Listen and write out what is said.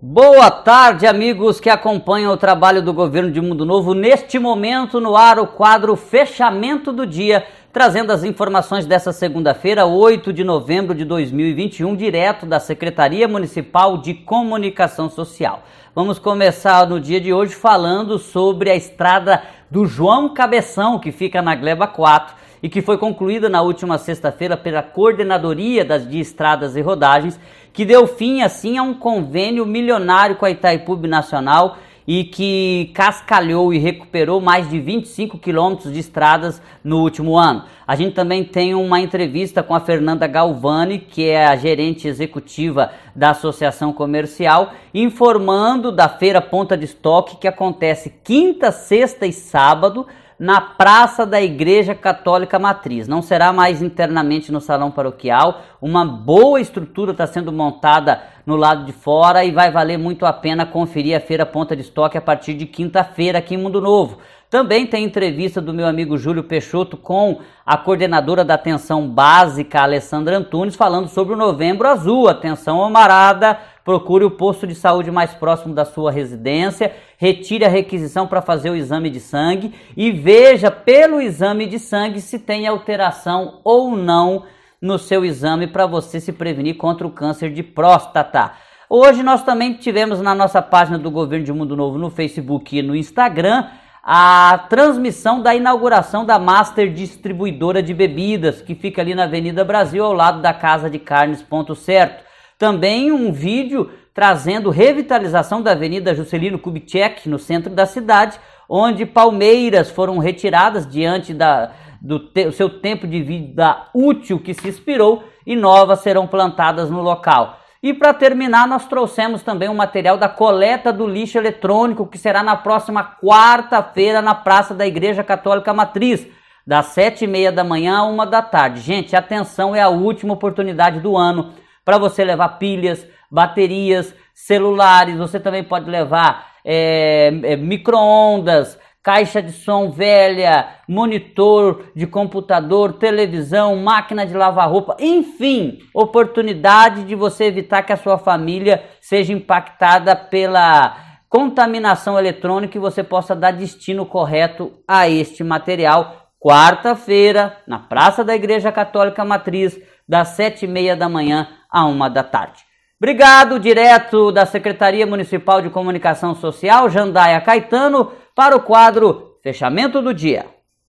Boa tarde, amigos que acompanham o trabalho do governo de Mundo Novo. Neste momento, no ar, o quadro Fechamento do Dia, trazendo as informações dessa segunda-feira, 8 de novembro de 2021, direto da Secretaria Municipal de Comunicação Social. Vamos começar no dia de hoje falando sobre a estrada do João Cabeção, que fica na Gleba 4 e que foi concluída na última sexta-feira pela Coordenadoria das de Estradas e Rodagens, que deu fim assim a um convênio milionário com a Itaipu Nacional e que cascalhou e recuperou mais de 25 quilômetros de estradas no último ano. A gente também tem uma entrevista com a Fernanda Galvani, que é a gerente executiva da Associação Comercial, informando da Feira Ponta de Estoque que acontece quinta, sexta e sábado na Praça da Igreja Católica Matriz. Não será mais internamente no salão paroquial. Uma boa estrutura está sendo montada no lado de fora e vai valer muito a pena conferir a Feira Ponta de Estoque a partir de quinta-feira aqui em Mundo Novo. Também tem entrevista do meu amigo Júlio Peixoto com a coordenadora da atenção básica, Alessandra Antunes, falando sobre o Novembro Azul. Atenção, Amarada, procure o posto de saúde mais próximo da sua residência, retire a requisição para fazer o exame de sangue e veja pelo exame de sangue se tem alteração ou não no seu exame para você se prevenir contra o câncer de próstata. Hoje nós também tivemos na nossa página do Governo de Mundo Novo no Facebook e no Instagram a transmissão da inauguração da Master Distribuidora de Bebidas, que fica ali na Avenida Brasil, ao lado da Casa de Carnes Ponto Certo. Também um vídeo trazendo revitalização da Avenida Juscelino Kubitschek, no centro da cidade, onde palmeiras foram retiradas diante da, do te seu tempo de vida útil que se expirou e novas serão plantadas no local. E para terminar, nós trouxemos também um material da coleta do lixo eletrônico, que será na próxima quarta-feira na Praça da Igreja Católica Matriz, das sete e meia da manhã a uma da tarde. Gente, atenção, é a última oportunidade do ano para você levar pilhas, baterias, celulares. Você também pode levar é, é, micro-ondas, caixa de som velha, monitor de computador, televisão, máquina de lavar roupa, enfim, oportunidade de você evitar que a sua família seja impactada pela contaminação eletrônica e você possa dar destino correto a este material. Quarta-feira, na Praça da Igreja Católica Matriz, das sete e meia da manhã a uma da tarde. Obrigado, direto da Secretaria Municipal de Comunicação Social, Jandaia Caetano, para o quadro Fechamento do Dia.